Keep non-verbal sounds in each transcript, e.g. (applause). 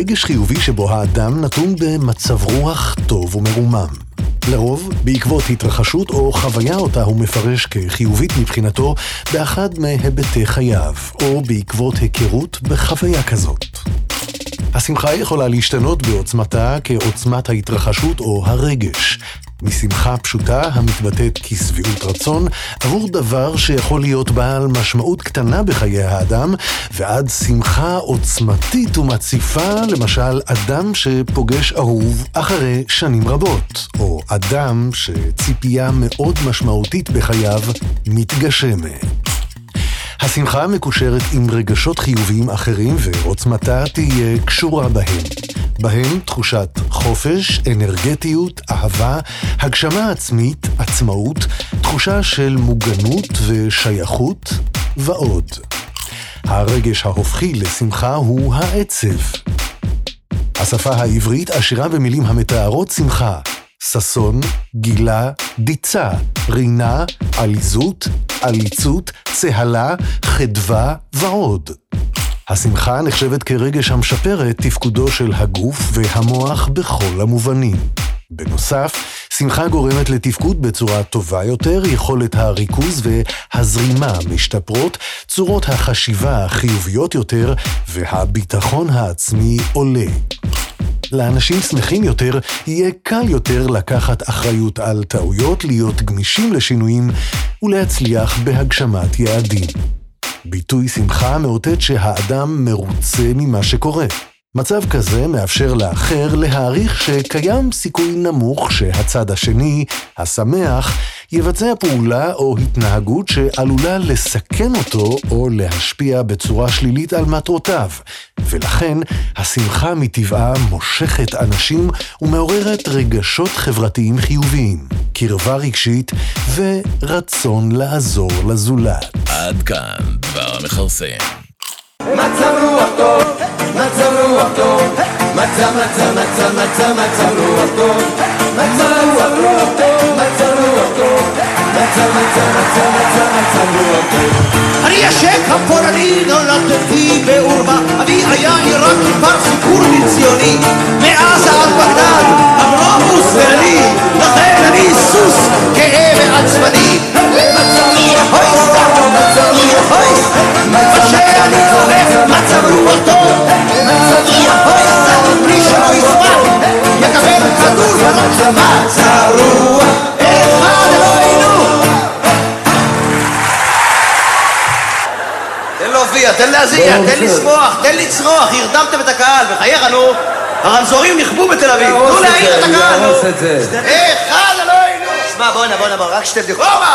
רגש חיובי שבו האדם נתון במצב רוח טוב ומרומם. לרוב, בעקבות התרחשות או חוויה אותה הוא מפרש כחיובית מבחינתו באחד מהיבטי חייו, או בעקבות היכרות בחוויה כזאת. השמחה יכולה להשתנות בעוצמתה כעוצמת ההתרחשות או הרגש. משמחה פשוטה המתבטאת כשביעות רצון עבור דבר שיכול להיות בעל משמעות קטנה בחיי האדם, ועד שמחה עוצמתית ומציפה, למשל אדם שפוגש אהוב אחרי שנים רבות, או אדם שציפייה מאוד משמעותית בחייו מתגשמת. השמחה מקושרת עם רגשות חיוביים אחרים ועוצמתה תהיה קשורה בהם. בהם תחושת חופש, אנרגטיות, אהבה, הגשמה עצמית, עצמאות, תחושה של מוגנות ושייכות ועוד. הרגש ההופכי לשמחה הוא העצב. השפה העברית עשירה במילים המתארות שמחה, ששון, גילה, דיצה, רינה, עליזות, עליצות, צהלה, חדווה ועוד. השמחה נחשבת כרגש המשפר את תפקודו של הגוף והמוח בכל המובנים. בנוסף, שמחה גורמת לתפקוד בצורה טובה יותר, יכולת הריכוז והזרימה משתפרות, צורות החשיבה חיוביות יותר, והביטחון העצמי עולה. לאנשים שמחים יותר, יהיה קל יותר לקחת אחריות על טעויות, להיות גמישים לשינויים ולהצליח בהגשמת יעדים. ביטוי שמחה מאותת שהאדם מרוצה ממה שקורה. מצב כזה מאפשר לאחר להעריך שקיים סיכוי נמוך שהצד השני, השמח, יבצע פעולה או התנהגות שעלולה לסכן אותו או להשפיע בצורה שלילית על מטרותיו, ולכן השמחה מטבעה מושכת אנשים ומעוררת רגשות חברתיים חיוביים, קרבה רגשית ורצון לעזור לזולת. עד כאן דבר המכרסם. מצב רוח טוב, מצב רוח טוב, מצב מצב מצב מצב מצב רוח טוב, מצב רוח טוב, מצב רוח טוב, אני ישק הפורני נולדתי בעורמה, אבי היה עיראק כבר סיפור ציוני, מעזה עד בגדד, אברמוס ואני, לכן אני סוס גאה ועצבני. מה שאני אוהב, רוח טוב, בלי שלא יסמך, יקבל כדור בראש, מצב רוח תן להופיע, תן להזיע, תן לשמוח, תן לצרוח, הרדמתם את הקהל, בחייך נו, הרמזורים נכבו בתל אביב, תנו להעיר את הקהל, נו. אחד אלוהינו. שמע, בוא'נה, בוא'נה, בוא'נה, רק שתי בדיחות. הופה!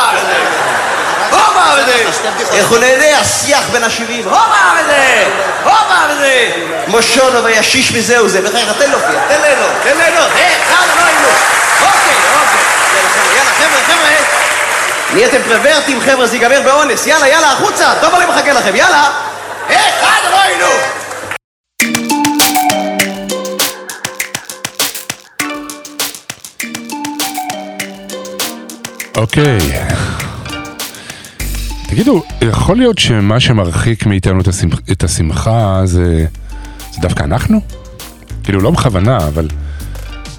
הופה וזה! איך הוא נהנה, השיח בין השבעים. הופה וזה! הופה וזה! מושונו וישיש מזהו זה. בחייך, תן להופיע, תן ליהנות, תן ליהנות. אחד אלוהינו. אוקיי, אוקיי. יאללה, חבר'ה, חבר'ה. נהייתם פרוורטים, חבר'ה, זה ייגמר באונס. יאללה, יאללה, החוצה. טוב, אני מחכה לכם. יאללה. אחד אלוהינו. אוקיי. תגידו, יכול להיות שמה שמרחיק מאיתנו את, השמח, את השמחה זה, זה דווקא אנחנו? כאילו, לא בכוונה, אבל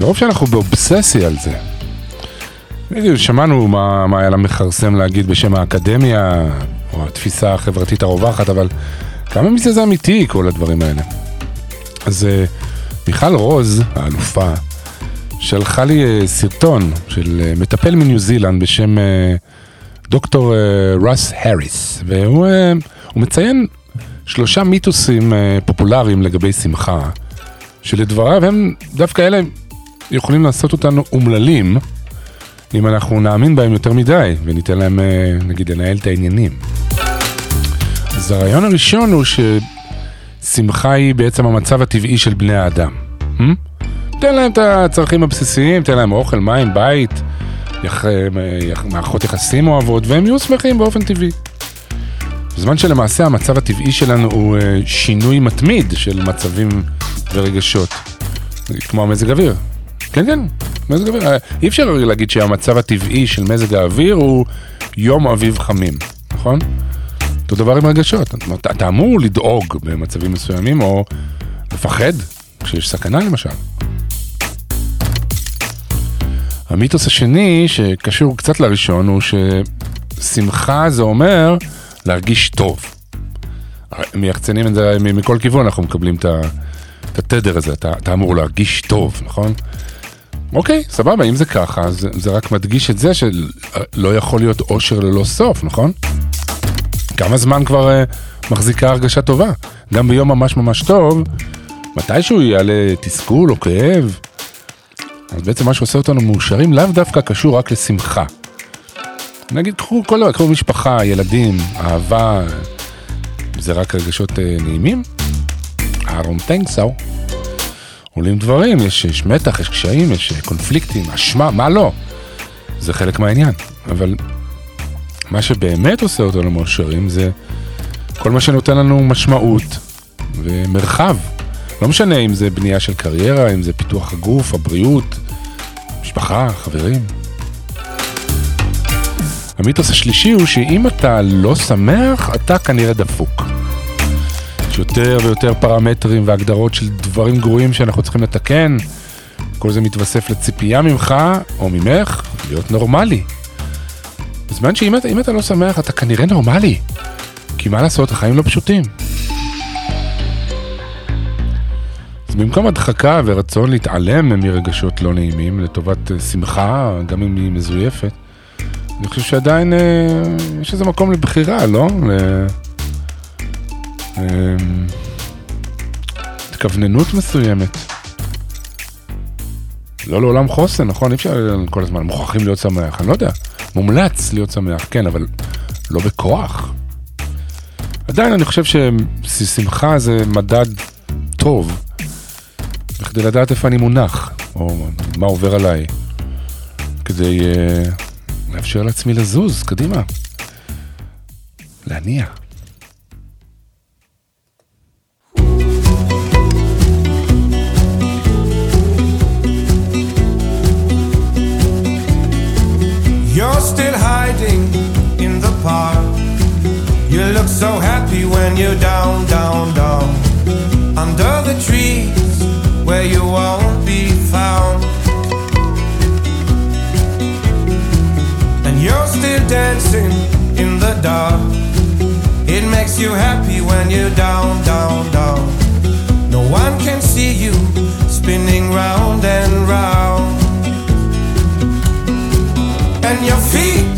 מרוב שאנחנו באובססיה על זה. שמענו מה, מה היה למכרסם להגיד בשם האקדמיה, או התפיסה החברתית הרווחת, אבל כמה מזה זה אמיתי, כל הדברים האלה? אז אה, מיכל רוז, האלופה, שלחה לי אה, סרטון של אה, מטפל מניו זילנד בשם דוקטור רס האריס, והוא מציין שלושה מיתוסים פופולריים לגבי שמחה, שלדבריו הם דווקא אלה יכולים לעשות אותנו אומללים, אם אנחנו נאמין בהם יותר מדי, וניתן להם נגיד לנהל את העניינים. אז הרעיון הראשון הוא ששמחה היא בעצם המצב הטבעי של בני האדם. Hmm? תן להם את הצרכים הבסיסיים, תן להם אוכל, מים, בית, יח... יח... מערכות יחסים אוהבות, והם יהיו שמחים באופן טבעי. בזמן שלמעשה המצב הטבעי שלנו הוא אה, שינוי מתמיד של מצבים ורגשות, כמו המזג אוויר. כן, כן, מזג אוויר. אה, אי אפשר להגיד שהמצב הטבעי של מזג האוויר הוא יום אביב חמים, נכון? אותו דבר עם רגשות, אתה, אתה אמור לדאוג במצבים מסוימים, או לפחד כשיש סכנה למשל. המיתוס השני, שקשור קצת לראשון, הוא ששמחה זה אומר להרגיש טוב. מיחצנים את זה מכל כיוון, אנחנו מקבלים את התדר הזה, אתה, אתה אמור להרגיש טוב, נכון? אוקיי, סבבה, אם זה ככה, זה, זה רק מדגיש את זה שלא יכול להיות אושר ללא סוף, נכון? כמה זמן כבר uh, מחזיקה הרגשה טובה? גם ביום ממש ממש טוב, מתישהו יעלה תסכול או כאב. אז בעצם מה שעושה אותנו מאושרים לאו דווקא קשור רק לשמחה. נגיד, קחו כל דבר, קחו משפחה, ילדים, אהבה, זה רק רגשות uh, נעימים? I don't think so. עולים דברים, יש, יש מתח, יש קשיים, יש אה, קונפליקטים, אשמה, מה לא? זה חלק מהעניין. אבל מה שבאמת עושה אותנו מאושרים זה כל מה שנותן לנו משמעות ומרחב. לא משנה אם זה בנייה של קריירה, אם זה פיתוח הגוף, הבריאות, משפחה, חברים. המיתוס השלישי הוא שאם אתה לא שמח, אתה כנראה דפוק. יותר ויותר פרמטרים והגדרות של דברים גרועים שאנחנו צריכים לתקן. כל זה מתווסף לציפייה ממך או ממך להיות נורמלי. בזמן שאם אתה, אתה לא שמח, אתה כנראה נורמלי. כי מה לעשות, החיים לא פשוטים. אז במקום הדחקה ורצון להתעלם מרגשות לא נעימים לטובת אה, שמחה, גם אם היא מזויפת, אני חושב שעדיין אה, יש איזה מקום לבחירה, לא? ל... אה, התכווננות מסוימת. לא לעולם חוסן, נכון? אי אפשר כל הזמן, מוכרחים להיות שמח, אני לא יודע. מומלץ להיות שמח, כן, אבל לא בכוח. עדיין אני חושב ששמחה זה מדד טוב, בכדי לדעת איפה אני מונח, או מה עובר עליי, כדי uh, לאפשר לעצמי לזוז קדימה, להניע. Park. You look so happy when you're down, down, down. Under the trees where you won't be found. And you're still dancing in the dark. It makes you happy when you're down, down, down. No one can see you spinning round and round and your feet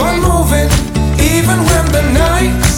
on moving even when the nights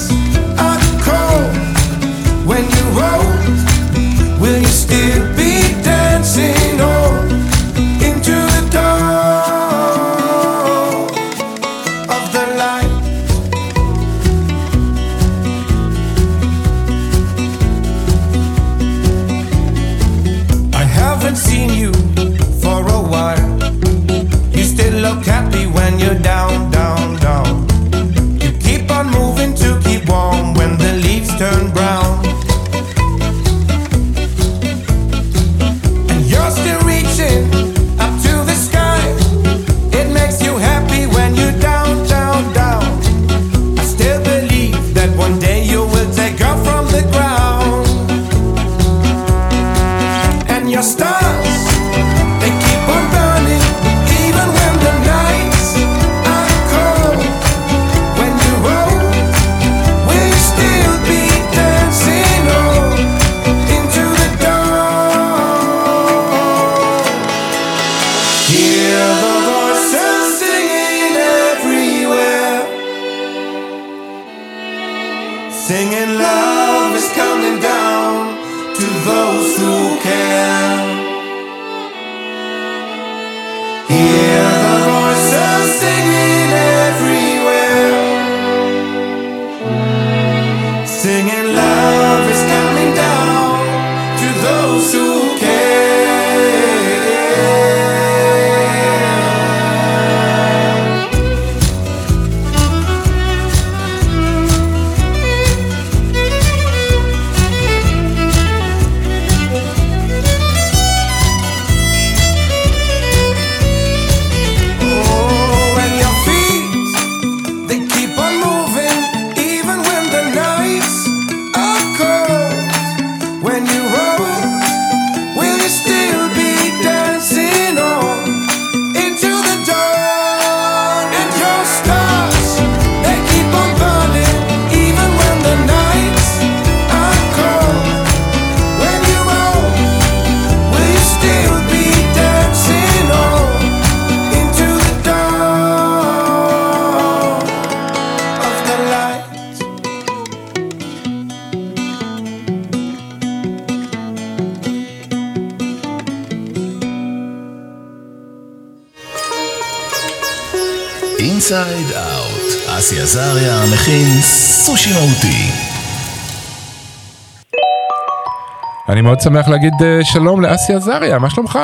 אני מאוד שמח להגיד אה, שלום לאסי עזריה, מה שלומך?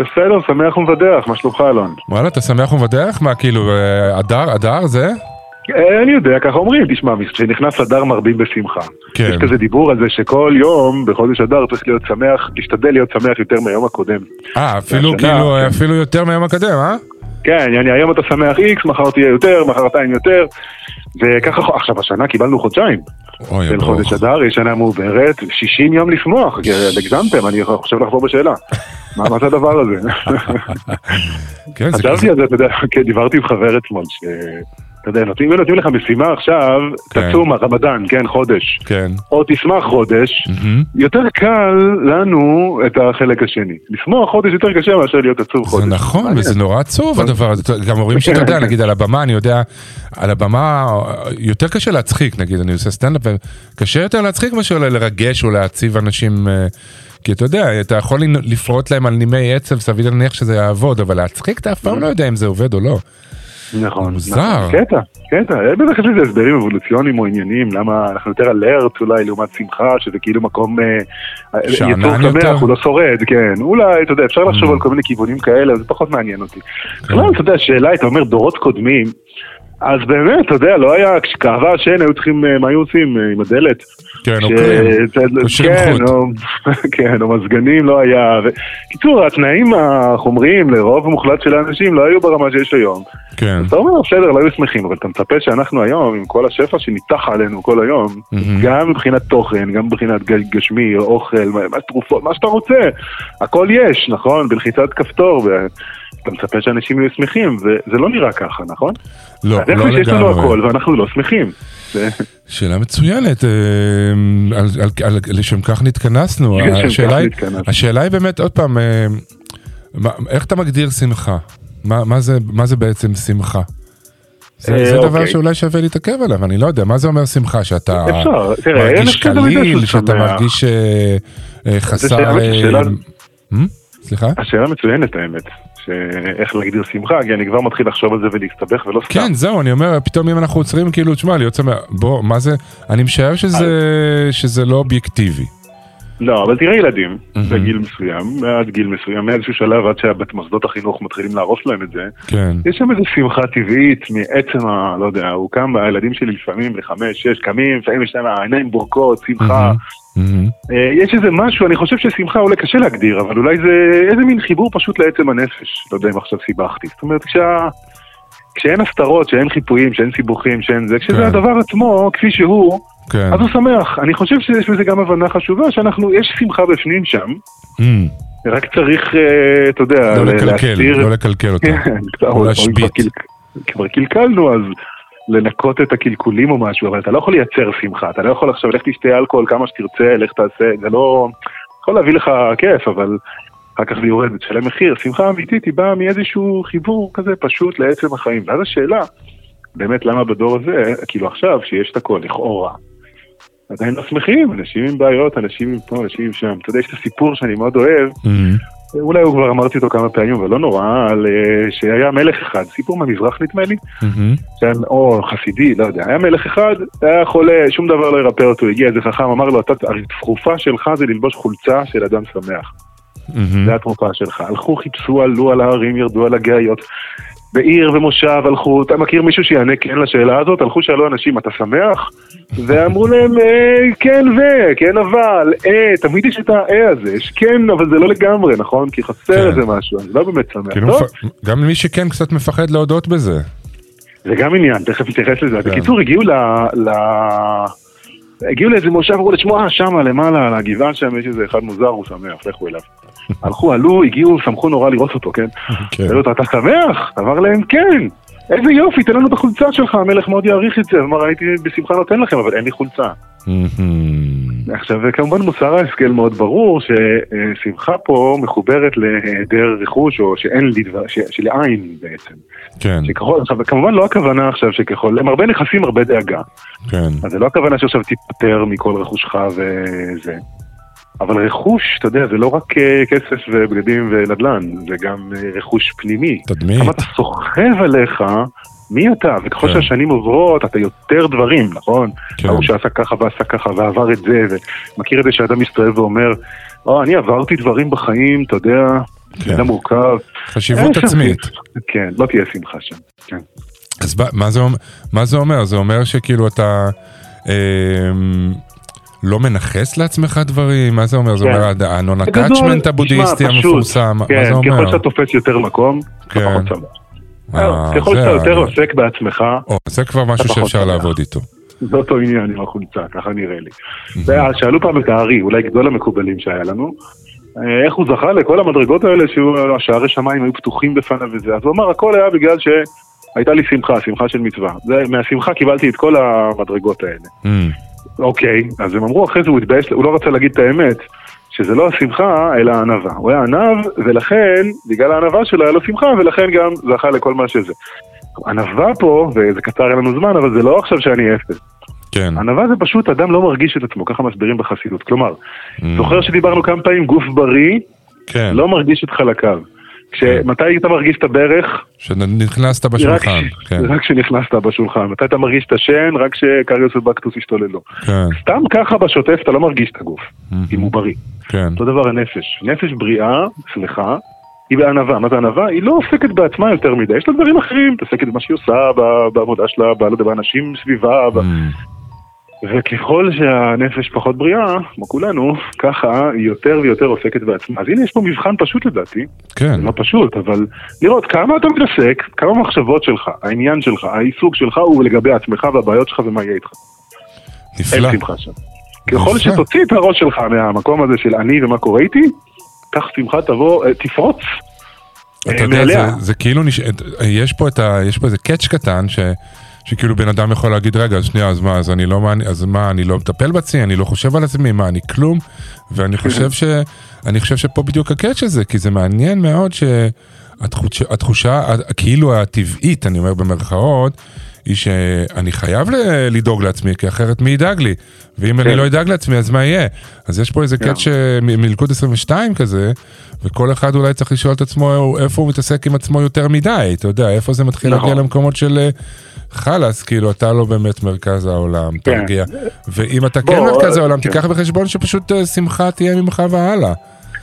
בסדר, שמח ומבדח, מה שלומך אלון? וואלה, אתה שמח ומבדח? מה, כאילו, אה, אדר, אדר זה? אה, אני יודע, ככה אומרים, תשמע, כשנכנס אדר מרבים בשמחה. כן. יש כזה דיבור על זה שכל יום בחודש אדר צריך להיות שמח, להשתדל להיות שמח יותר מהיום הקודם. אה, אפילו והשנה, כאילו, כן. אפילו יותר מהיום הקודם, אה? כן, יעני, היום אתה שמח X, מחר תהיה יותר, מחרתיים יותר. וככה, עכשיו השנה קיבלנו חודשיים. אוי, של. חודש אדר, יש שנה מעוברת, 60 יום לשמוח, הגזמתם, אני חושב לחזור בשאלה. מה זה הדבר הזה? (laughs) כן, זה חשבתי כזה. על זה, אתה יודע, כן, דיברתי עם חבר אתמול. אתה יודע, נותנים נותנים לך משימה עכשיו, כן. תצום, הרמדאן, כן, חודש. כן. או תשמח חודש, מהמם. יותר קל לנו את החלק השני. לשמוח חודש יותר קשה מאשר להיות עצוב חודש. זה נכון. וזה נורא עצוב הדבר הזה. גם אומרים שאתה יודע, נגיד על הבמה, אני יודע, על הבמה יותר קשה להצחיק, נגיד, אני עושה סטנדאפ, קשה יותר להצחיק מאשר לרגש או להציב אנשים, אה, כי אתה יודע, אתה יכול לפרוט להם על נימי עצב, סביר להניח שזה יעבוד, אבל להצחיק אתה אף פעם לא יודע אם זה עובד או לא. נכון. מוזר. נכון. קטע, קטע. אין בטח יש לזה הסברים אבולוציוניים או עניינים, למה אנחנו יותר אלרט אולי לעומת שמחה, שזה כאילו מקום... אה, שאנן יצור? שמח, הוא לא שורד, כן. אולי, אתה יודע, אפשר לחשוב Mm. על כל מיני כיוונים כאלה, זה פחות מעניין אותי. כן. בכלל, אתה יודע, השאלה, אתה אומר דורות קודמים, אז באמת, אתה יודע, לא היה, כשכאבה השן היו צריכים, אה, מה היו עושים אה, עם הדלת? כן, ש- אוקיי. כן. או- (laughs) כן, או מזגנים לא היה. ו- קיצור, התנאים החומריים לרוב המוחלט של האנשים לא היו ברמה שיש היום. כן. אתה אומר, בסדר, לא היו שמחים, אבל אתה מצפה שאנחנו היום, עם כל השפע שניתח עלינו כל היום. גם מבחינת תוכן, גם מבחינת גשמי, אוכל, מה- מה תרופות, מה שאתה רוצה, הכל יש, נכון? בלחיצת כפתור, ואתה מצפה שאנשים יהיו שמחים, וזה לא נראה ככה, נכון? לא, אז איך לא זה שיש לנו לגמרי. הכל ואנחנו לא שמחים? זה- שאלה מצוינת, אה, על, על, על, לשם כך נתכנסנו. כך השאלה, היא, נתכנסנו. השאלה היא באמת, עוד פעם, אה, מה, איך אתה מגדיר שמחה? מה, מה, זה, מה זה בעצם שמחה? זה, אה, זה דבר אוקיי. שאולי שווה להתעכב עליו, אני לא יודע, מה זה אומר שמחה? שאתה אפשר, תראה, מרגיש קליל, שאתה. מרגיש אה, אה, חסר... שאלה- שאלה- אה? סליחה? השאלה מצוינת האמת, שאיך להגדיר שמחה, כי אני כבר מתחיל לחשוב על זה ולהסתבך ולא סתם. כן, זהו, אני אומר, פתאום אם אנחנו עוצרים, כאילו, תשמע, להיות שמח, בוא, מה זה, אני משער שזה, שזה לא אובייקטיבי. לא, אבל תראה ילדים. בגיל מסוים, עד גיל מסוים, מאיזשהו שלב עד שמוסדות החינוך מתחילים להרוס להם את זה, כן, יש שם איזו שמחה טבעית מעצם ה... לא יודע, הוא קם, הילדים שלי לפעמים לחמש, שש, קמים, לפעמים יש להם העיניים בורקות, שמחה. אה, יש איזה משהו, אני חושב ששמחה אולי קשה להגדיר, אבל אולי זה איזה מין חיבור פשוט לעצם הנפש. לא יודע אם עכשיו סיבכתי. זאת אומרת, כשה... כשאין הסתרות, שאין חיפויים, שאין סיבוכים, שאין זה, כשזה כן. הדבר עצמו, כפי שהוא, כן. אז הוא שמח. אני חושב שיש בזה גם הבנה חשובה, שאנחנו, יש שמחה בפנים שם, אמ, רק צריך, אה, אתה יודע, לא לקלקל, להסתיר- לא לקלקל אותה. (laughs) כבר להשבית. כבר קלקלנו, אז לנקות את הקלקולים או משהו, אבל אתה לא יכול לייצר שמחה, אתה לא יכול עכשיו, לך תשתה אלכוהול כמה שתרצה, לך תעשה, זה לא... יכול להביא לך כיף, אבל אחר כך זה יורד ותשלם מחיר. שמחה אמיתית היא באה מאיזשהו חיבור כזה פשוט לעצם החיים. ואז השאלה, באמת למה בדור הזה, כאילו עכשיו, שיש את הכל, לכאורה, עדיין לא שמחים, אנשים עם בעיות, אנשים עם פה, אנשים עם שם. אתה יודע, יש את הסיפור שאני מאוד אוהב, אמ, אולי הוא כבר אמרתי אותו כמה פעמים, אבל לא נורא, על אה, שהיה מלך אחד, סיפור מהמזרח נדמה לי, שהיה, או חסידי, לא יודע, היה מלך אחד, היה חולה, שום דבר לא ירפא אותו, הגיע איזה חכם, אמר לו, "אתה- התרופה שלך זה ללבוש חולצה של אדם שמח, אמ. זה התרופה שלך. הלכו, חיפשו, עלו על ההרים, ירדו על הגאיות, בעיר ומושב הלכו, אתה מכיר מישהו שיענה כן לשאלה הזאת? הלכו שאלו אנשים, אתה שמח? ואמרו להם, אה, כן ו, כן אבל, אה, תמיד יש את האה הזה, יש כן, אבל זה לא לגמרי, נכון? כי חסר כן. איזה משהו, אני לא באמת שמח. כאילו, טוב, מפ- גם מי שכן קצת מפחד להודות בזה. זה גם עניין, תכף נתייחס לזה. כן. בקיצור, הגיעו ל... ל... הגיעו לאיזה מושב, אמרו לשמוע, שמה למעלה, על הגבעה שם, יש איזה אחד מוזר, הוא שמח, לכו אליו. הלכו, עלו, הגיעו, שמחו נורא לראות אותו, כן? כן. שאלו אותו, אתה שמח? אמר להם, כן. איזה יופי, תן לנו את החולצה שלך, המלך מאוד יעריך את זה. אמר, הייתי בשמחה נותן לכם, אבל אין לי חולצה. עכשיו, כמובן מוסר ההשכל מאוד ברור, ששמחה פה מחוברת להיעדר רכוש, או שאין לי דבר, שלעין בעצם. כן, שככל, עכשיו, כמובן לא הכוונה עכשיו שככל, הם הרבה נכסים, הרבה דאגה. כן. אז זה לא הכוונה שעכשיו תתפטר מכל רכושך וזה. אבל רכוש, אתה יודע, זה לא רק אה, כסף ובגדים ונדל"ן, זה גם אה, רכוש פנימי. תדמית. כמה אתה סוחב עליך, מי אתה? וככל כן. שהשנים עוברות, אתה יותר דברים, נכון? כן. ההוא שעשה ככה ועשה ככה ועבר את זה, ומכיר את זה שאדם מסתובב ואומר, או, אני עברתי דברים בחיים, אתה יודע, כן. זה מורכב. חשיבות שם עצמית. שמחה. כן, לא תהיה שמחה שם. כן. אז מה זה, אומר- מה זה אומר? זה אומר שכאילו אתה אמ, לא מנכס לעצמך דברים? מה זה אומר? זה כן. אומר הד- הנון בגדול, הטאצ'מנט הבודהיסטי המפורסם? מה כן, זה אומר? ככל שאתה תופס יותר מקום, אתה כן. פחות שמח. אה, ככל זה שאתה יותר עוסק בעצמך, זה כבר משהו שאפשר. לעבוד איתו. זה אותו עניין עם החולצה, ככה נראה לי. שאלו פעם את הארי, אולי גדול המקובלים שהיה לנו, אה, איך הוא זכה לכל המדרגות האלה שהשערי שמיים היו פתוחים בפניו וזה, אז הוא אמר, הכל היה בגלל שהייתה לי שמחה, שמחה של מצווה. זה, מהשמחה קיבלתי את כל המדרגות האלה. אמ, אוקיי, אז הם אמרו אחרי זה, הוא התבייש, הוא לא רצה להגיד את האמת, שזה לא השמחה, אלא הענווה. הוא היה ענב, ולכן, בגלל הענווה שלו היה לו שמחה, ולכן גם זכה לכל מה שזה. ענווה פה, וזה קצר אין לנו זמן, אבל זה לא עכשיו שאני אפס. כן. ענווה זה פשוט אדם לא מרגיש את עצמו, ככה מסבירים בחסידות. כלומר, אמ, זוכר שדיברנו כמה פעמים, גוף בריא כן. לא מרגיש את חלקיו. כשמתי אתה מרגיש את הברך? שנכנסת רק בשולחן. כש- כן. רק כשנכנסת בשולחן. מתי אתה מרגיש את השן? רק כשקריוס ובקטוס השתוללו. כן. סתם ככה בשוטף אתה לא מרגיש את הגוף, אמ, אם הוא בריא. כן. אותו דבר הנפש. נפש בריאה, שמחה, היא בענווה. מה זה ענווה? היא לא עוסקת בעצמה יותר מדי. יש לה דברים אחרים, מתעסקת במה שהיא עושה, בעבודה שלה, לא באנשים סביבה. אמ, וככל שהנפש פחות בריאה, כמו כולנו, ככה היא יותר ויותר עוסקת בעצמה. אז הנה יש פה מבחן פשוט לדעתי, כן. לא פשוט, אבל לראות כמה אתה מתעסק, כמה המחשבות שלך, העניין שלך, העיסוק שלך הוא לגבי עצמך והבעיות שלך ומה יהיה איתך. אין נפלא. שמחה שם. ככל נפלא. שתוציא את הראש שלך מהמקום הזה של אני ומה קורה איתי, כך שמחה תבוא, אה, תפרוץ. אתה אה, יודע. זה, זה כאילו, נש... יש פה ה... יש פה איזה קאץ' קטן, ש... שכאילו בן אדם יכול להגיד, רגע, שנייה, אז מה, אז אני לא, אז מה, אני לא מטפל בעצמי, אני לא חושב על עצמי, מה, אני כלום? ואני חושב ש... אני חושב שפה בדיוק הקאץ' הזה, כי זה מעניין מאוד שהתחושה, התחושה, כאילו הטבעית, אני אומר במרכאות, היא שאני חייב לדאוג לעצמי, כי אחרת מי ידאג לי? ואם אני כן. לא אדאג לעצמי, אז מה יהיה? אז יש פה איזה קאץ' אה, מלכוד 22 כזה, וכל אחד אולי צריך לשאול את עצמו איפה הוא מתעסק עם עצמו יותר מדי, אתה יודע, איפה זה מתחיל נכון. להגיע למקומות של אה, חלאס, כאילו אתה לא באמת מרכז העולם, כן. תרגיע. ואם אתה בוא, כן מרכז אה, העולם, כן. תיקח בחשבון שפשוט שמחה תהיה ממך והלאה.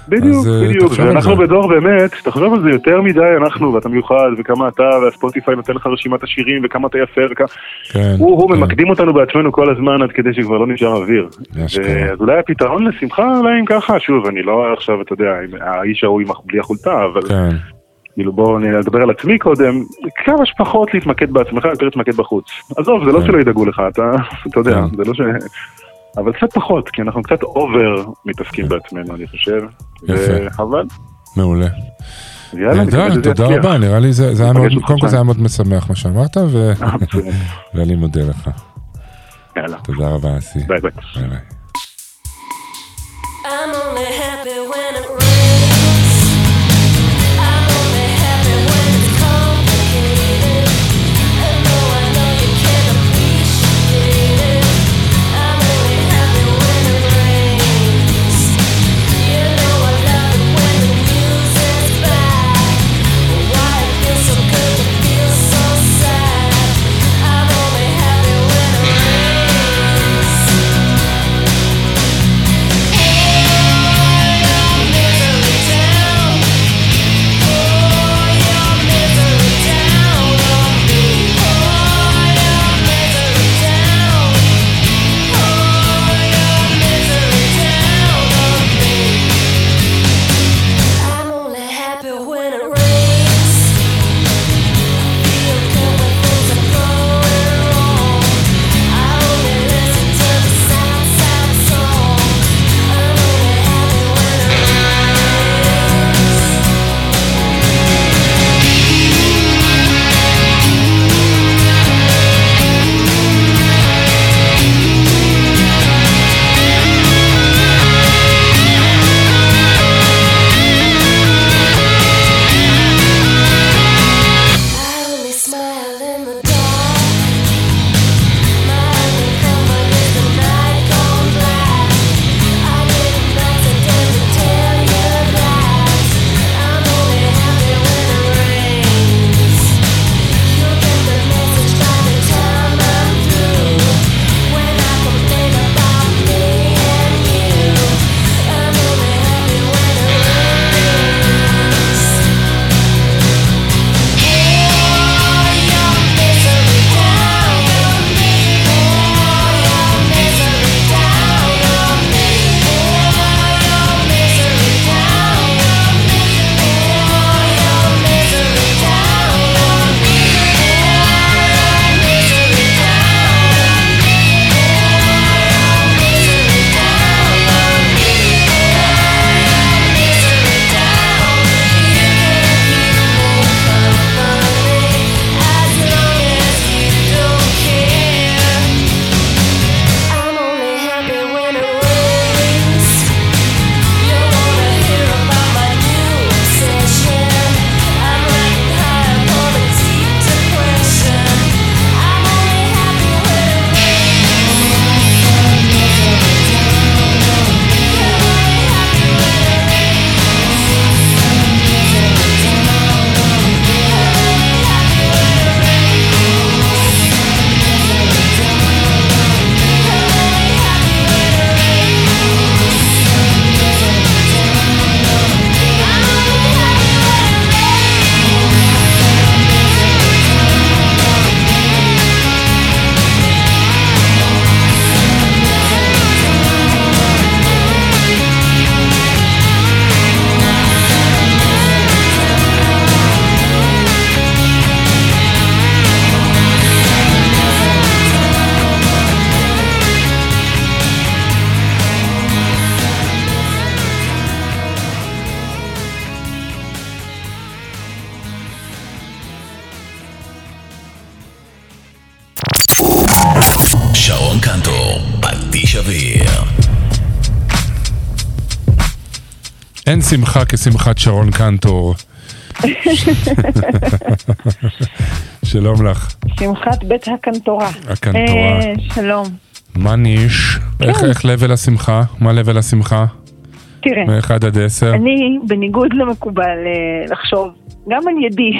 בדיוק, אה, בדיוק, זה. בדור באמת, תחשוב על זה יותר מדי אנחנו, ואתה מיוחד, וכמה אתה, והספוטיפיי נותן לך רשימת השירים, וכמה אתה יפה, וכמה... כן. הוא, הוא כן. ממקדים אותנו בעצמנו כל הזמן עד כדי שכבר לא נשאר אוויר. אשכרה. אז אולי הפתרון לשמחה, אולי אם ככה, שוב, אני לא עכשיו, אתה יודע, עם האיש ההוא בלי החולצה, אבל כן, כאילו בואו נדבר על עצמי קודם, כמה שפחות להתמקד בעצמך, יותר להתמקד בחוץ. עזוב, זה לא כן. שלא ידאגו לך, אתה, אתה יודע, כן. זה לא ש... אבל קצת פחות, כי אנחנו קצת אובר מתעסקים בעצמנו, אני חושב. יפה. וחבל. מעולה. יאללה, נקווה נהדר, תודה. רבה, נראה לי זה זה היה מאוד, קודם כל. זה היה מאוד משמח מה שאמרת, אה. (laughs) ואני מודה לך. יאללה, תודה רבה, אסי. ביי ביי. שמחה כשמחת שרון קנטור. (laughs) שלום לך, שמחת בית הקנטורה. הקנטורה. אה, שלום. מה ניש? איך איך לבל השמחה? מה לבל השמחה? תראה, מ-1 עד 10? אני, בניגוד למקובל אה, לחשוב, גם על ידי,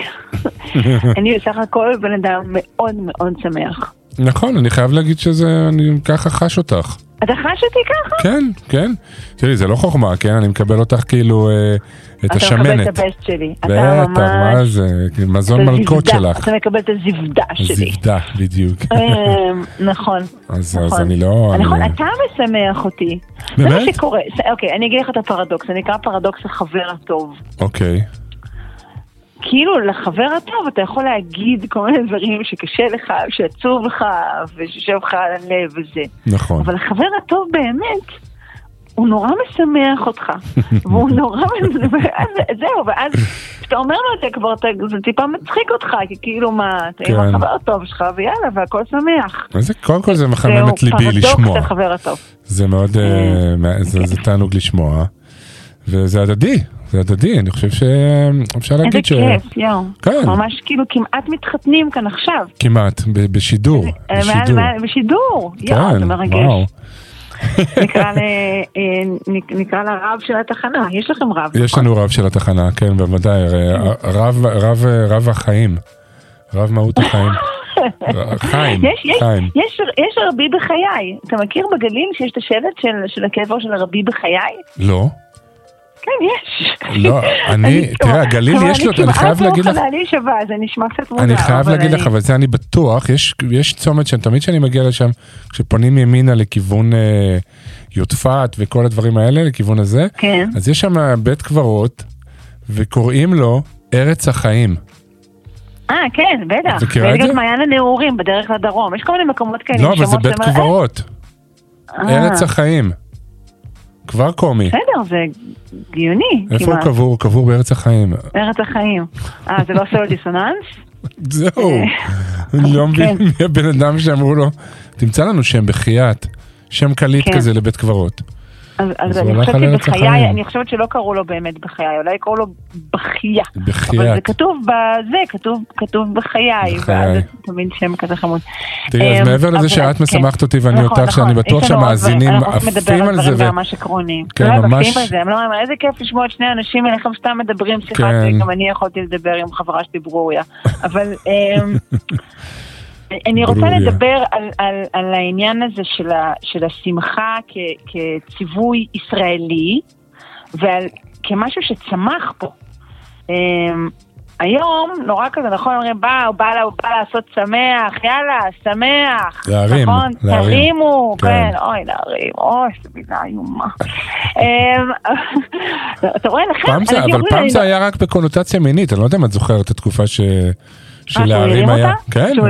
(laughs) אני בסך הכל בן אדם מאוד מאוד שמח. נכון, אני חייב להגיד שזה, אני ככה חש אותך. אתה חש אותי ככה? כן, כן. תראי, זה לא חוכמה, כן? אני מקבל אותך כאילו אה, את אתה מקבל השמנת. את הבסט שלי. אתה ממש... מה זה? מזון מלכות שלך. אתה מקבל את הזבדה שלי. זבדה, בדיוק. אה, נכון. אז אז נכון. אני לא... אני נכון, לא- אתה משמח אותי. זה מה באמת? שקורה. אוקיי, אני אגיד לך את הפרדוקס, זה נקרא פרדוקס החבר הטוב. אוקיי. כאילו לחבר הטוב אתה יכול להגיד כל מיני דברים שקשה לך, שעצוב לך, ושיושב לך על הלב וזה. נכון. אבל החבר הטוב באמת, הוא נורא משמח אותך. (laughs) והוא נורא... ואז, זהו, ואז כשאתה אומר לו את זה כבר, אתה, זה טיפה מצחיק אותך, כי כאילו מה, אתה עם כן. החבר הטוב שלך, ויאללה, והכל שמח. קודם כל זה מחמם זהו את ליבי פרדוקס לשמוע. החבר הטוב. זה מאוד, אה, מה- זה זה תענוג לשמוע. וזה הדדי, זה הדדי, אני חושב שאפשר איזה להגיד ש... כיף, יואו. כן. ממש כאילו כמעט מתחתנים כאן עכשיו. כמעט, ב- בשידור, אה, בשידור. בשידור. יואו, כן, זה מרגש. וואו. (laughs) נקרא ל- אה, נק- נקרא לרב של התחנה, יש לכם רב. יש נכון? לנו רב של התחנה, כן, בוודאי, רב, החיים, רב מהות החיים. (laughs) חיים, יש, יש, חיים. יש, יש רבי בחיי. אתה מכיר בגליל שיש את השלט של, של הקבר של הרבי בחיי? לא, כן, יש. לא, (laughs) אני- תראה, הגליל כלומר, יש לו- אני חייב להגיד לך- אני כמעט לא מוכנה להישבע, זה נשמע קצת מוזר. אני חייב להגיד לך, אבל זה אני בטוח, יש, צומת שם, תמיד כשאני מגיע לשם, כשפונים ימינה לכיוון אה, יודפת וכל הדברים האלה, לכיוון הזה, כן. אז יש שם בית קברות, וקוראים לו ארץ החיים. אה, כן, בטח. את מכירה את זה? גם מעיין הנעורים בדרך לדרום. יש כל מיני מקומות כאלה. לא, אבל זה בית קברות, אה, ארץ החיים. כבר קומי. בסדר, זה הגיוני. איפה הוא. קבור? הוא קבור בארץ החיים. ארץ החיים. אה, זה לא עושה לו דיסוננס? זהו. אני לא מבין כן. מי הבן אדם שאמרו לו, תמצא לנו שם בחייאת. שם קליט כן. כזה לבית קברות. אז, אז אני חושבת על שבחיי. אני חושבת שלא קראו לו באמת בחיי, אולי קראו לו בחייה. אבל זה. כתוב בזה, כתוב, כתוב בחיי, בחיי. ואז זה תמיד שם כזה חמוד. תראי, אז אמ, מעבר לזה שאת כן. משמחת אותי ואני נכון, אותך, שאני נכון. בטוח שהמאזינים אנחנו עפים על זה, דברים ו- ממש עקרוניים. כן, לא, ממש. על הם לא אומרים, איזה כיף לשמוע את שני האנשים האלה, הם סתם מדברים שיחה, כן. גם אני יכולתי לדבר עם חברה שלי ברוריה. אבל אמ, (laughs) אני רוצה ברוריה. לדבר על, על, על העניין הזה של, ה, של השמחה כ, כציווי ישראלי, ועל כמשהו שצמח פה. אמ, היום נורא כזה, נכון, אומרים, בא, הוא בא, הוא בא לעשות שמח, יאללה, שמח. להרים, נכון? להרים. תרימו, כן. כן, אוי, להרים, אוי, איזה מילה איומה. אמ, אתה רואה, אנשים אבל פעם זה לא- היה רק בקונוטציה מינית, אני לא יודע אם את זוכרת את התקופה ש... אה, שהוא שלהרים הרים היה? כן, שהוא-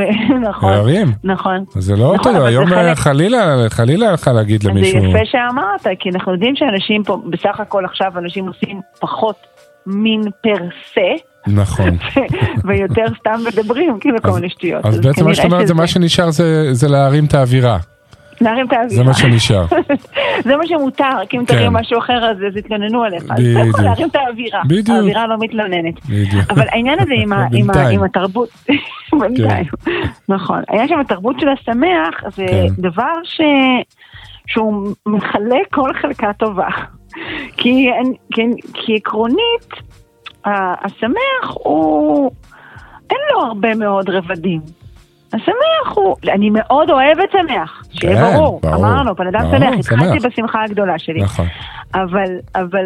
נכון, להרים. (laughs) נכון. זה לא נכון, אותו, זה היום חלילה, חלילה לך להגיד אז זה למישהו, יפה שאמרת, כי אנחנו יודעים שאנשים פה, בסך הכל עכשיו אנשים עושים פחות מין פר סה, נכון. (laughs) ויותר סתם מדברים, כאילו כל מיני שטויות. אז בעצם מה שאת אומרת זה מה שנשאר זה זה להרים את האווירה, להרים את האווירה. זה מה שנשאר. (laughs) זה מה שמותר, כי אם כן. תרים משהו אחר אז אז יתלוננו עליך. אז בדיוק. אתה יכול להרים את האווירה. בדיוק. האווירה לא מתלוננת. בדיוק. אבל העניין הזה עם (laughs) עם. עם התרבות, (laughs) בינתיים, נכון, העניין שם התרבות של השמח זה כן. דבר ש... שהוא מחלק כל חלקה טובה. כי, כן, כי עקרונית, השמח הוא, אין לו הרבה מאוד רבדים. השמח הוא, אני מאוד אוהבת שמח, שיהיה כן, ברור, ברור, אמרנו, בן אדם ברור, שמח, התחלתי שמח. בשמחה הגדולה שלי. נכון. אבל, אבל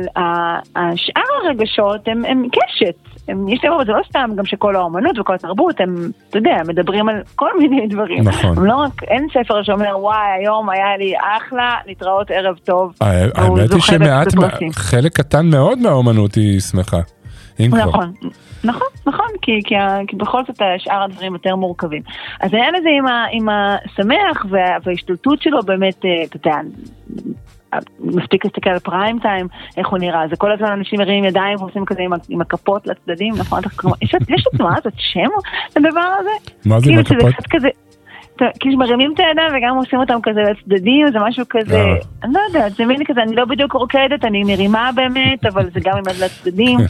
השאר הרגשות הם, הם קשת. הם, יש להם, זה לא סתם גם שכל האומנות וכל התרבות, הם, אתה יודע, מדברים על כל מיני דברים. נכון. הם לא רק, אין ספר שאומר, וואי, היום היה לי אחלה, להתראות ערב טוב. והוא האמת היא שמעט. חלק קטן מאוד מהאומנות היא שמחה. אם כבר. נכון, נכון, נכון, כי, כי, כי בכל זאת שאר הדברים יותר מורכבים. אז העניין הזה עם, ה, עם השמח וה, וההשתלטות שלו באמת, אה, אתה יודע, מספיק להסתכל על פריים טיים, איך הוא נראה, זה כל הזמן אנשים מרימים ידיים ועושים כזה עם, הכפות לצדדים, נכון? (laughs) יש לתנועה הזאת שם לדבר הזה? מה זה עם כאילו הכפות? כאילו מרימים את הידיים וגם עושים אותם כזה לצדדים, זה משהו כזה, אה. אני לא יודעת, זה מין כזה, אני לא בדיוק רוקדת, אני מרימה באמת, אבל זה גם עם יד לצדדים. (laughs)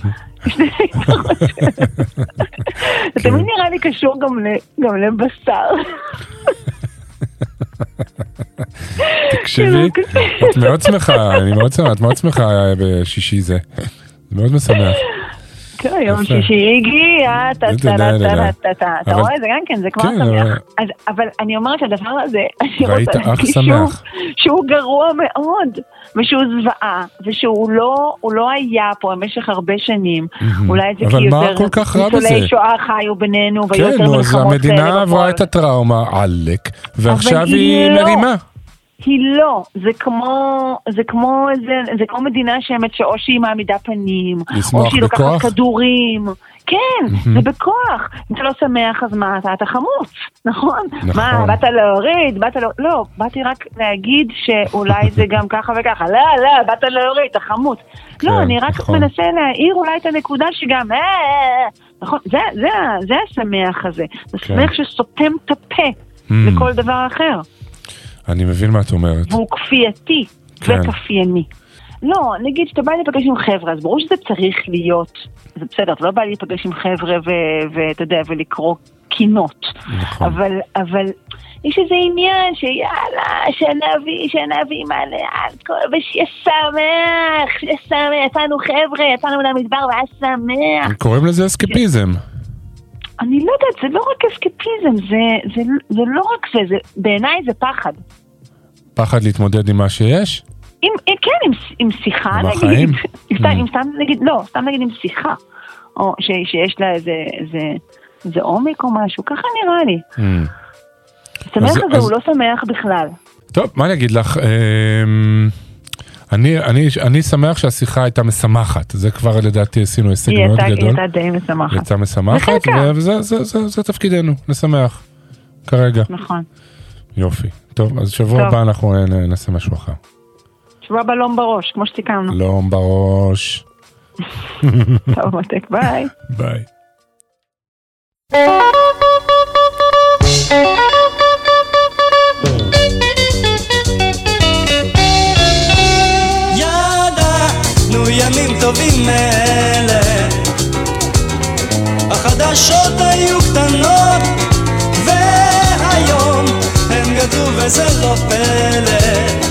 זה תמיד נראה לי קשור גם לבשר. תקשיבי, כאילו, את מאוד שמחה, אני מאוד שמחה, את מאוד שמחה בשישי זה. זה מאוד משמח. כן, יום. שישי הגיע, אתה רואה? זה גם כן, זה כבר כן, שמח. אבל- אז- אני אומרת שהדבר הזה, (laughs) אני רוצה להגיד. שהוא- גרוע מאוד, ושהוא זוועה, ושהוא לא, לא היה פה במשך הרבה שנים. אולי זה כי יותר ניצולי? שואה חיו בינינו, והיו כן, יותר אז מלחמות כאלה המדינה עברה. את הטראומה, עלק, ועכשיו היא היא לא. מרימה. היא לא, זה כמו, זה כמו, זה, זה כמו מדינה שאמת שאו שהיא מעמידה פנים, או שהיא בכוח? לוקחת כדורים, כן, זה בכוח, אם אתה לא שמח אז מה, אתה, אתה חמוץ, (laughs) נכון? נכון. מה, באת להוריד, באת לא, לא, באתי רק להגיד שאולי זה גם (laughs) ככה וככה, לא, לא, באת להוריד, אתה חמוץ. כן, לא, אני רק נכון. מנסה להעיר אולי את הנקודה שגם, אה, נכון, זה, זה, זה השמח הזה, זה כן. שמח שסותם את הפה Mm. לכל דבר אחר. אני מבין מה את אומרת. והוא כפייתי כן. וכפייני. לא, נגיד שאתה בא להיפגש עם חבר'ה, אז ברור שזה צריך להיות, זה בסדר, אתה לא בא להיפגש עם חבר'ה ואתה יודע, ולקרוא קינות. נכון. אבל, אבל יש איזה עניין שיאללה, שנביא, שנביא מלא אלכוהול, ושיהיה שמח, שיהיה שמח, יצאנו חבר'ה, יצאנו למדבר והיה שמח. קוראים לזה אסקפיזם. אני לא יודעת, זה לא רק אסקפיזם, זה, זה, זה לא רק זה, זה בעיניי זה פחד. פחד להתמודד עם מה שיש? אם כן, עם, עם שיחה עם נגיד, החיים? אם (laughs) סתם, Mm. אם סתם נגיד, לא, סתם נגיד עם שיחה, או ש, שיש לה איזה, איזה, איזה עומק או משהו, ככה נראה לי. Mm. השמח אז- הזה אז- הוא לא שמח בכלל. טוב, מה אני אגיד לך? אמ, אני, אני, אני שמח שהשיחה הייתה משמחת, זה כבר לדעתי עשינו הישג היא מאוד הייתה, היא גדול. הייתה די משמחת. יצאה משמחת, בחלקה. וזה זה, זה, זה תפקידנו, לשמח, כרגע. נכון. יופי. טוב, אז שבוע טוב. הבא אנחנו אה, נעשה משהו אחר. שבוע בלום בראש, כמו שסיכמנו. לא בראש. (laughs) טוב, מתק, ביי. ביי. ידענו ימים טובים אלה החדשות הם גדלו וזה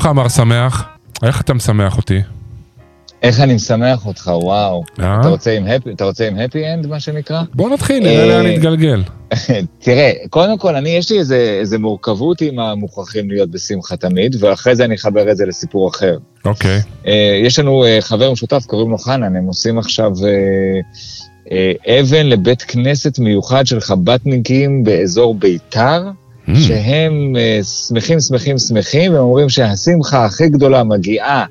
שלומך, מר שמח? איך אתה משמח אותי? איך אני משמח אותך, וואו. אה? אתה רוצה עם happy end, מה שנקרא? בוא נתחיל, נראה אה, לאן נתגלגל. (laughs) תראה, קודם כל, אני, יש לי איזה, איזה מורכבות עם המוכרחים להיות בשמחה תמיד, ואחרי זה אני אחבר את זה לסיפור אחר. אוקיי. אה, יש לנו אה, חבר משותף, קוראים לו חנן, הם עושים עכשיו אה, אה, אבן לבית כנסת מיוחד של חב"דניקים באזור ביתר, Mm. שהם אה, שמחים, שמחים, שמחים, והם אומרים שהשמחה הכי גדולה מגיעה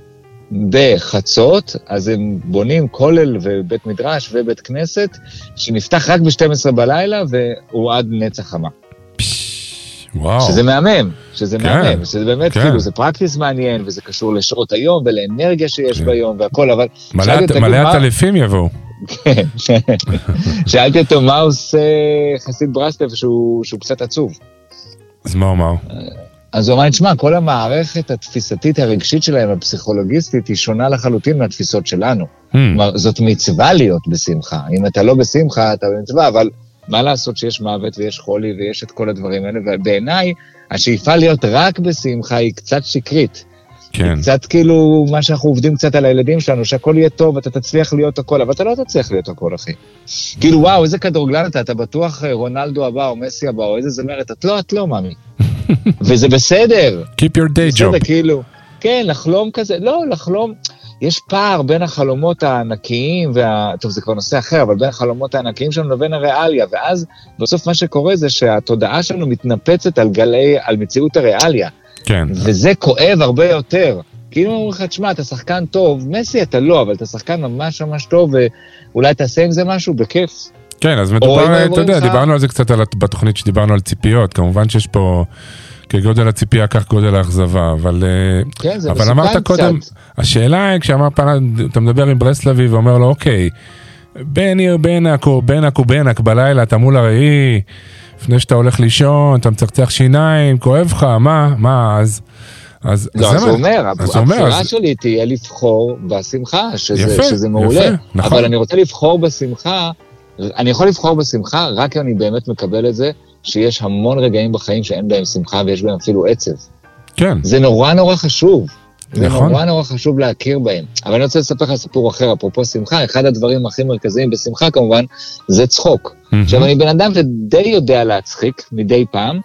בחצות, אז הם בונים כולל ובית מדרש ובית כנסת, שנפתח רק ב-12 בלילה, והוא עד נצח חמה. וואו. שזה מהמם, שזה כן, מהמם, שזה באמת, כן. כאילו, זה פרקטיס מעניין, וזה קשור לשעות היום ולאנרגיה שיש כן. ביום והכל, אבל... מלא- אותו, מלא מה- עטלפים יבואו. כן, (laughs) שאלתי אותו מה עושה חסיד ברסלב שהוא שהוא קצת עצוב. אז מה הוא אמר? אז הוא אמר לי, תשמע, כל המערכת התפיסתית הרגשית שלהם, הפסיכולוגיסטית, היא שונה לחלוטין מהתפיסות שלנו. Hmm, כלומר, זאת מצווה להיות בשמחה. אם אתה לא בשמחה, אתה במצווה, אבל מה לעשות שיש מוות ויש חולי ויש את כל הדברים האלה, ובעיניי, השאיפה להיות רק בשמחה היא קצת שקרית. כן. קצת כאילו, מה שאנחנו עובדים קצת על הילדים שלנו, שהכל יהיה טוב, אתה תצליח להיות הכל, אבל אתה לא תצליח להיות הכל, אחי. כאילו, וואו, איזה כדורגלן אתה, אתה בטוח אה, רונלדו הבא, או מסי הבא, או איזה זמרת, את לא, את לא, מאמי. (laughs) וזה בסדר. Keep your day בסדר, job. כאילו, כן, לחלום כזה, לא, לחלום, יש פער בין החלומות הענקיים, וה... טוב, זה כבר נושא אחר, אבל בין החלומות הענקיים שלנו לבין הריאליה, ואז בסוף מה שקורה זה שהתודעה שלנו מתנפצת על גלי, על מציאות הריאליה, כן. וזה כואב הרבה יותר. כאילו אומרים לך, תשמע, אתה שחקן טוב, מסי אתה לא, אבל אתה שחקן ממש ממש טוב, ואולי תעשה עם זה משהו, בכיף. כן, אז מדובר, אתה יודע, לך- דיברנו על זה קצת על- בתוכנית שדיברנו על ציפיות, כמובן שיש פה, כגודל הציפייה כך גודל האכזבה, אבל... אה, כן, אבל אמרת קודם, קצת. השאלה היא, כשאמר פעם, אתה מדבר עם ברסלבי ואומר לו, אוקיי, בן עיר בנק או בנק הוא בנק בלילה, אתה מול הראי, לפני שאתה הולך לישון, אתה מצחצח שיניים, כואב לך, מה, מה אז? אז לא, אז מה- הוא אומר, אז אומר, הבחירה אז- שלי תהיה לבחור בשמחה, שזה, יפה, שזה מעולה. יפה, נכון. אבל אני רוצה לבחור בשמחה, אני יכול לבחור בשמחה רק אם אני באמת מקבל את זה, שיש המון רגעים בחיים שאין בהם שמחה ויש בהם אפילו עצב. כן, זה נורא נורא חשוב. נכון. נורא נורא חשוב להכיר בהם. אבל אני רוצה לספר לך סיפור אחר, אפרופו שמחה, אחד הדברים הכי מרכזיים בשמחה כמובן, זה צחוק. מהמם. עכשיו, אני בן אדם שדי יודע להצחיק מדי פעם.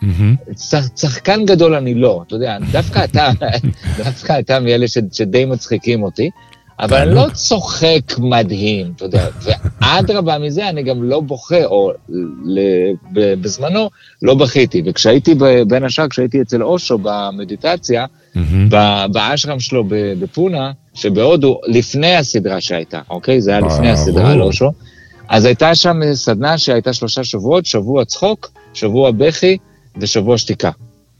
צח- צחקן גדול אני לא, אתה יודע, דווקא אתה, (laughs) דווקא אתה מאלה ש, שדי מצחיקים אותי, אבל אני לא. צוחק מדהים, אתה יודע, ואדרבה מזה, אני גם לא בוכה, או ל, ב, בזמנו לא בכיתי. וכשהייתי בין השאר, כשהייתי אצל אושו במדיטציה, ב- באשרם שלו בפונה, שבהודו, לפני הסדרה שהייתה, אוקיי? זה היה לפני. הסדרה על אושו. אז הייתה שם סדנה שהייתה שלושה שבועות, שבוע צחוק, שבוע בכי ושבוע שתיקה.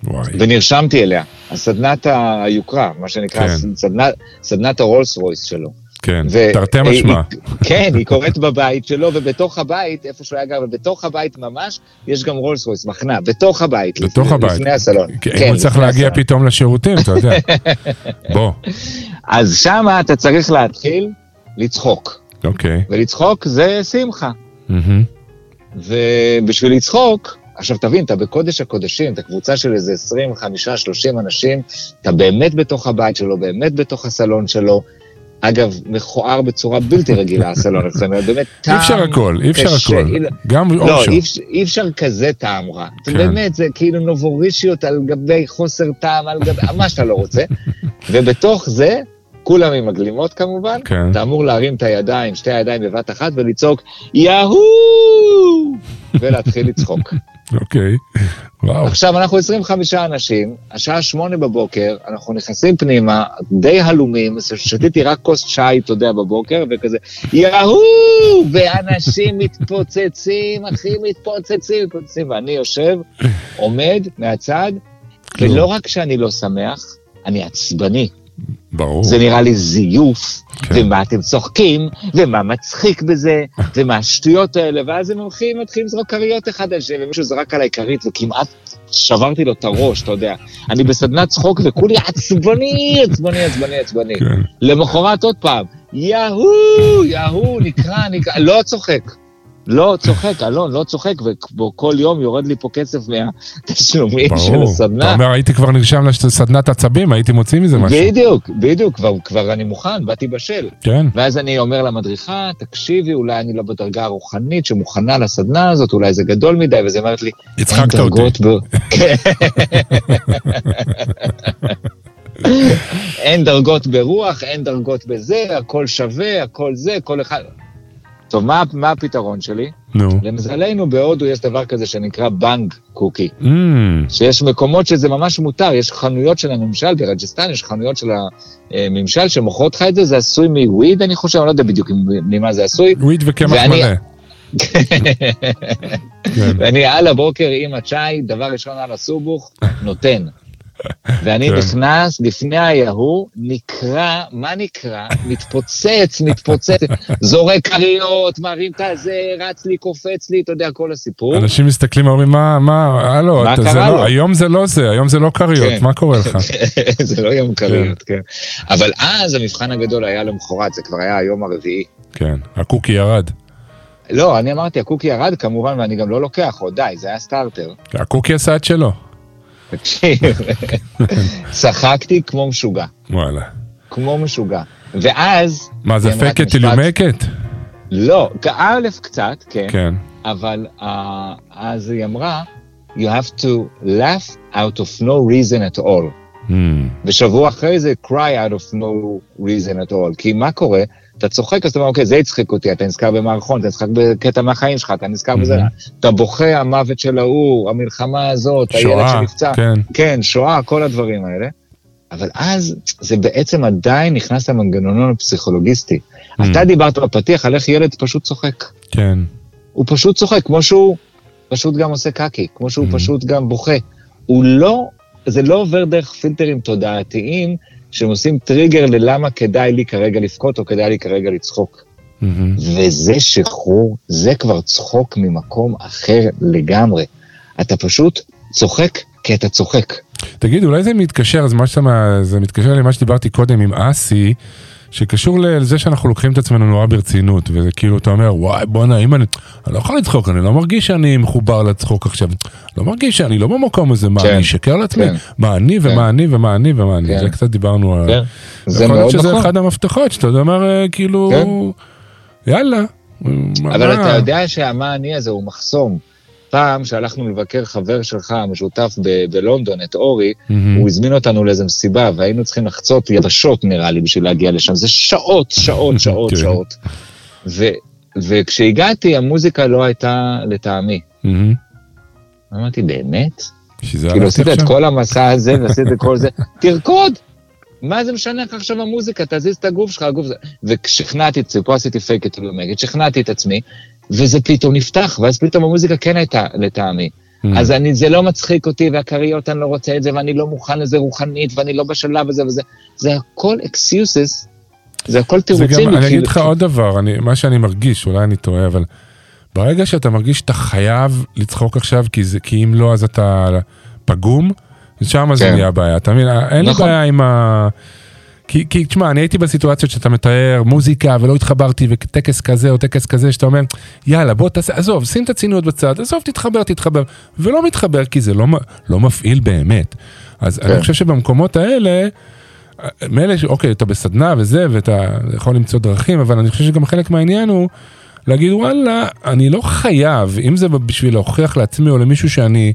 וואי, ונרשמתי אליה. הסדנת היוקרה, מה שנקרא, כן. סדנת, סדנת הרולס רויס שלו. כן, ו- תרתי משמע. כן, היא קורית בבית שלו, ובתוך הבית, איפה שהוא היה גר, ובתוך הבית ממש, יש גם רולס רויס, מחנה, בתוך הבית. בתוך לפני- הבית. לפני הסלון. כן, כן, אם הוא צריך להגיע הסלון. פתאום לשירותים, אתה יודע. (laughs) בוא, אז שמה אתה צריך להתחיל לצחוק. אוקיי. ולצחוק זה שמחה. מהמם. ובשביל לצחוק, עכשיו תבין, אתה בקודש הקודשים, אתה קבוצה של איזה 25-30 אנשים, אתה באמת בתוך הבית שלו, באמת בתוך הסלון שלו. אגב, מכוער בצורה בלתי רגילה הסלון אצלנו, באמת אי טעם אפשר הכל, אי אפשר קשה. הכל. גם לא. אי אפשר, אי אפשר כזה טעם רע. כן. באמת, זה כאילו נובורישיות על גבי חוסר טעם, על גבי, מה שאתה לא רוצה. ובתוך זה, כולם עם הגלימות כמובן, כן. אתה אמור להרים את הידיים, שתי הידיים בבת אחת, ולצעוק, יהוא! ולהתחיל לצחוק. אוקיי. וואו. עכשיו, אנחנו 25 אנשים, השעה שמונה בבוקר, אנחנו נכנסים פנימה, די הלומים, שתיתי רק כוס שי, אתה יודע, בבוקר, וכזה, יהוא! ואנשים מתפוצצים, אחי, מתפוצצים, מתפוצצים, ואני יושב, עומד מהצד, ולא רק שאני לא שמח, אני עצבני. ברור. זה נראה לי זיוף, כן. ומה אתם צוחקים, ומה מצחיק בזה, (laughs) ומה השטויות האלה, ואז הם הולכים, מתחילים לזרוק כריות אחד על שני, ומישהו זרק עליי כרית, וכמעט שברתי לו את הראש, אתה יודע. אני בסדנת צחוק וכולי עצבני, עצבני, עצבני, עצבני. כן. למחרת עוד פעם, יהוא, יהוא, נקרא, נקרא, לא צוחק. לא צוחק, אלון, לא צוחק, וכל יום יורד לי פה כסף מהתשלומים של. הסדנה. אתה אומר, הייתי כבר נרשם לסדנת עצבים, הייתי מוציא מזה משהו. בדיוק, בדיוק, כבר, כבר אני מוכן, באתי בשל. כן. ואז אני אומר למדריכה, תקשיבי, אולי אני לא בדרגה הרוחנית שמוכנה לסדנה הזאת, אולי זה גדול מדי, ואז היא אומרת לי, אין הצחקת אותי. דרגות ב... (laughs) כן. אין דרגות ברוח, אין דרגות בזה, הכל שווה, הכל זה, כל אחד... טוב, מה, מה הפתרון שלי? נו. למזלנו, בהודו יש דבר כזה שנקרא בנג קוקי. Mm, שיש מקומות שזה ממש מותר, יש חנויות של הממשל, ברג'סטן יש חנויות של הממשל שמוכרות לך את זה, זה עשוי מוויד, אני חושב, אני לא יודע בדיוק ממה זה עשוי. וויד וקמח ואני- מלא. (laughs) כן. ואני על הבוקר עם הצ'אי, דבר ראשון על הסובוך, נותן. ואני כן. נכנס לפני היהוא, נקרע, מה נקרע? מתפוצץ, מתפוצץ, זורק כריות, מרים את הזה, רץ לי, קופץ לי, אתה יודע, כל הסיפור. אנשים מסתכלים ואומרים, מה, מה, הלו, מה קרה לא- לו?" היום זה לא זה, היום זה לא כריות, כן. מה קורה לך? (laughs) זה לא יום כריות, כן. אבל אז המבחן הגדול היה למחרת, זה כבר היה היום הרביעי. כן, הקוקי ירד. לא, אני אמרתי, הקוקי ירד כמובן, ואני גם לא לוקח עוד, די, זה היה סטארטר. הקוקי עשה את שלו. (laughs) תקשיב, צחקתי כמו משוגע, וואלה. כמו משוגע. ואז... מה, זה את פקט till you המשפט- make it? לא, א', קצת, כן, כן. אבל אה, אז היא אמרה, you have to laugh out of no reason at all. Mm, ושבוע אחרי זה, cry out of no reason at all. כי מה קורה? אתה צוחק, אז אתה אומר, אוקיי, זה הצחיק אותי, אתה נזכר במערכון, אתה נזכר בקטע מהחיים שלך, אתה נזכר בזה, אתה בוכה, המוות של ההוא, המלחמה הזאת, הילד שנפצע. כן. כן, שואה, כל הדברים האלה. אבל אז זה בעצם עדיין נכנס למנגנון הפסיכולוגיסטי. אתה דיברת בפתיח על איך ילד פשוט צוחק. כן. הוא פשוט צוחק, כמו שהוא פשוט גם עושה קקי, כמו שהוא פשוט גם בוכה. הוא לא, זה לא עובר דרך פילטרים תודעתיים שהם עושים טריגר ללמה כדאי לי כרגע לבכות או כדאי לי כרגע לצחוק. מהמם. וזה שחרור, זה כבר צחוק ממקום אחר לגמרי. אתה פשוט צוחק כי אתה צוחק. תגיד, אולי זה מתקשר, אז מה שאתה, זה מתקשר למה שדיברתי קודם עם אסי, שקשור לזה שאנחנו לוקחים את עצמנו נורא ברצינות, וזה כאילו, אתה אומר, וואי, בואנה, אם אני, אני לא יכול לצחוק, אני לא מרגיש שאני מחובר לצחוק עכשיו, לא מרגיש שאני לא במקום הזה, מה, כן, אני אשקר לעצמי? כן. מה אני ומה אני ומה אני ומה אני, כן. זה קצת דיברנו על... כן, זה יכול להיות מאוד שזה נכון. אחד המפתחות, שאתה אומר, אה, כאילו, כן. יאללה. אבל מה? אתה יודע שהמה אני הזה הוא מחסום. פעם שהלכנו לבקר חבר שלך המשותף ב- בלונדון, את אורי, מהמם. הוא הזמין אותנו לאיזה מסיבה, והיינו צריכים לחצות יבשות נראה לי בשביל להגיע לשם. זה שעות, שעות, (laughs) שעות, כן. שעות. ו- וכשהגעתי, המוזיקה לא הייתה לטעמי. מהמם. אמרתי, באמת? כאילו עשית את? כל המסע הזה (laughs) ועשית את כל זה, תרקוד! מה זה משנה לך עכשיו המוזיקה? תזיז את הגוף שלך, הגוף זה... ושכנעתי את עצמי, פה עשיתי פייק את אלומגת, שכנעתי את עצמי, וזה פתאום נפתח, ואז פתאום המוזיקה כן הייתה לטעמי. Mm. אז אני, זה לא מצחיק אותי, והכריות, אני לא רוצה את זה, ואני לא מוכן לזה רוחנית, ואני לא בשלב הזה וזה. זה הכל excuses, זה הכל זה תירוצים. גם, אני אגיד לך עוד דבר, אני, מה שאני מרגיש, אולי אני טועה, אבל ברגע שאתה מרגיש שאתה חייב לצחוק עכשיו, כי, זה, כי אם לא אז אתה פגום, שם זה כן. נהיה בעיה, אתה מבין? אין לי נכון. בעיה עם ה... כי, כי תשמע, אני הייתי בסיטואציות שאתה מתאר מוזיקה ולא התחברתי וטקס כזה או טקס כזה, שאתה אומר, יאללה בוא תעשה, עזוב, שים את הציניות בצד, עזוב, תתחבר, תתחבר, ולא מתחבר כי זה לא, לא מפעיל באמת. אז כן. אני חושב שבמקומות האלה, מילא, אוקיי, אתה בסדנה וזה, ואתה יכול למצוא דרכים, אבל אני חושב שגם חלק מהעניין הוא להגיד, וואלה, אני לא חייב, אם זה בשביל להוכיח לעצמי או למישהו שאני,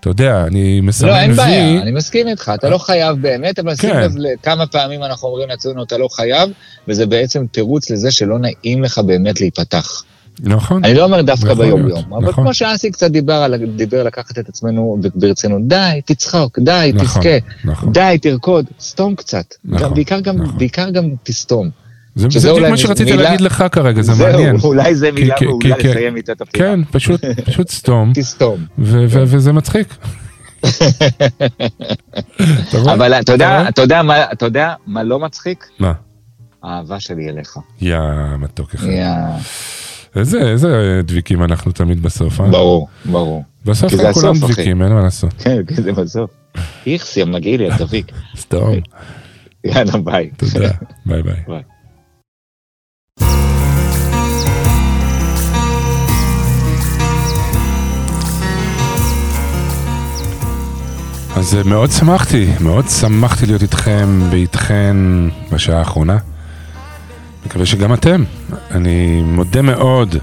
אתה יודע, אני מסמן לא, אין וי, בעיה, אני מסכים איתך, אתה לא חייב באמת, אבל שים כן. לב לכמה פעמים אנחנו אומרים לעצמנו, אתה לא חייב, וזה בעצם תירוץ לזה שלא נעים לך באמת להיפתח. נכון, אני לא אומר דווקא ביום-יום, אבל נכון. כמו שאסי קצת דיבר, על, דיבר לקחת את עצמנו ברצינות, די, תצחוק, די, נכון, תזכה, נכון. די, תרקוד, סתום קצת. נכון, גם, בעיקר, גם, נכון. בעיקר גם תסתום. זה זה בדיוק מה שרציתי מילה- להגיד לך כרגע, זה זהו, מעניין. אולי זה מילה מעולה לסיים איתה את הפינה. כן, פשוט, פשוט סתום, (laughs) תסתום. ו- ו- וזה מצחיק. (laughs) אבל אתה יודע? אתה יודע מה- אתה יודע מה לא מצחיק? מה? האהבה שלי אליך. יא מתוק אחד. יא, איזה איזה דביקים אנחנו תמיד בסוף, אה? ברור, ברור. בסוף הם כולם. דביקים, אין מה לעשות. כן, זה בסוף. איכסי, מגעיל לי, הדביק. (laughs) סתום, יאללה, ביי. תודה, ביי. ביי. אז אה, מאוד שמחתי, מאוד שמחתי להיות איתכם ואיתכן בשעה האחרונה. מקווה שגם אתם. אני מודה מאוד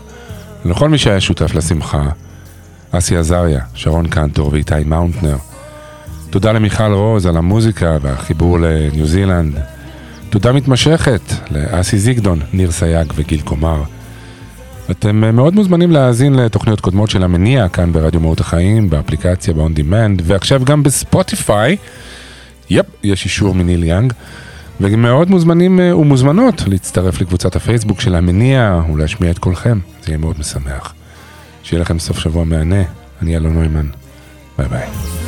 לכל מי שהיה שותף לשמחה. אסי עזריה, שרון קנטור ואיתי מאונטנר. תודה למיכל רוז על המוזיקה והחיבור לניו זילנד. תודה מתמשכת לאסי זיגדון, ניר סייג וגיל קומר. אתם אה, מאוד מוזמנים להאזין לתוכניות קודמות של המניע כאן ברדיו מהות החיים, באפליקציה ב-on demand, ועכשיו גם בספוטיפיי. Yep, יש אישור מניל יאנג. ומאוד מוזמנים אה, ומוזמנות להצטרף לקבוצת הפייסבוק של המניע ולהשמיע את קולכם, זה יהיה מאוד משמח. שיהיה לכם סוף שבוע מהנה, אני אלון נוימן, ביי ביי.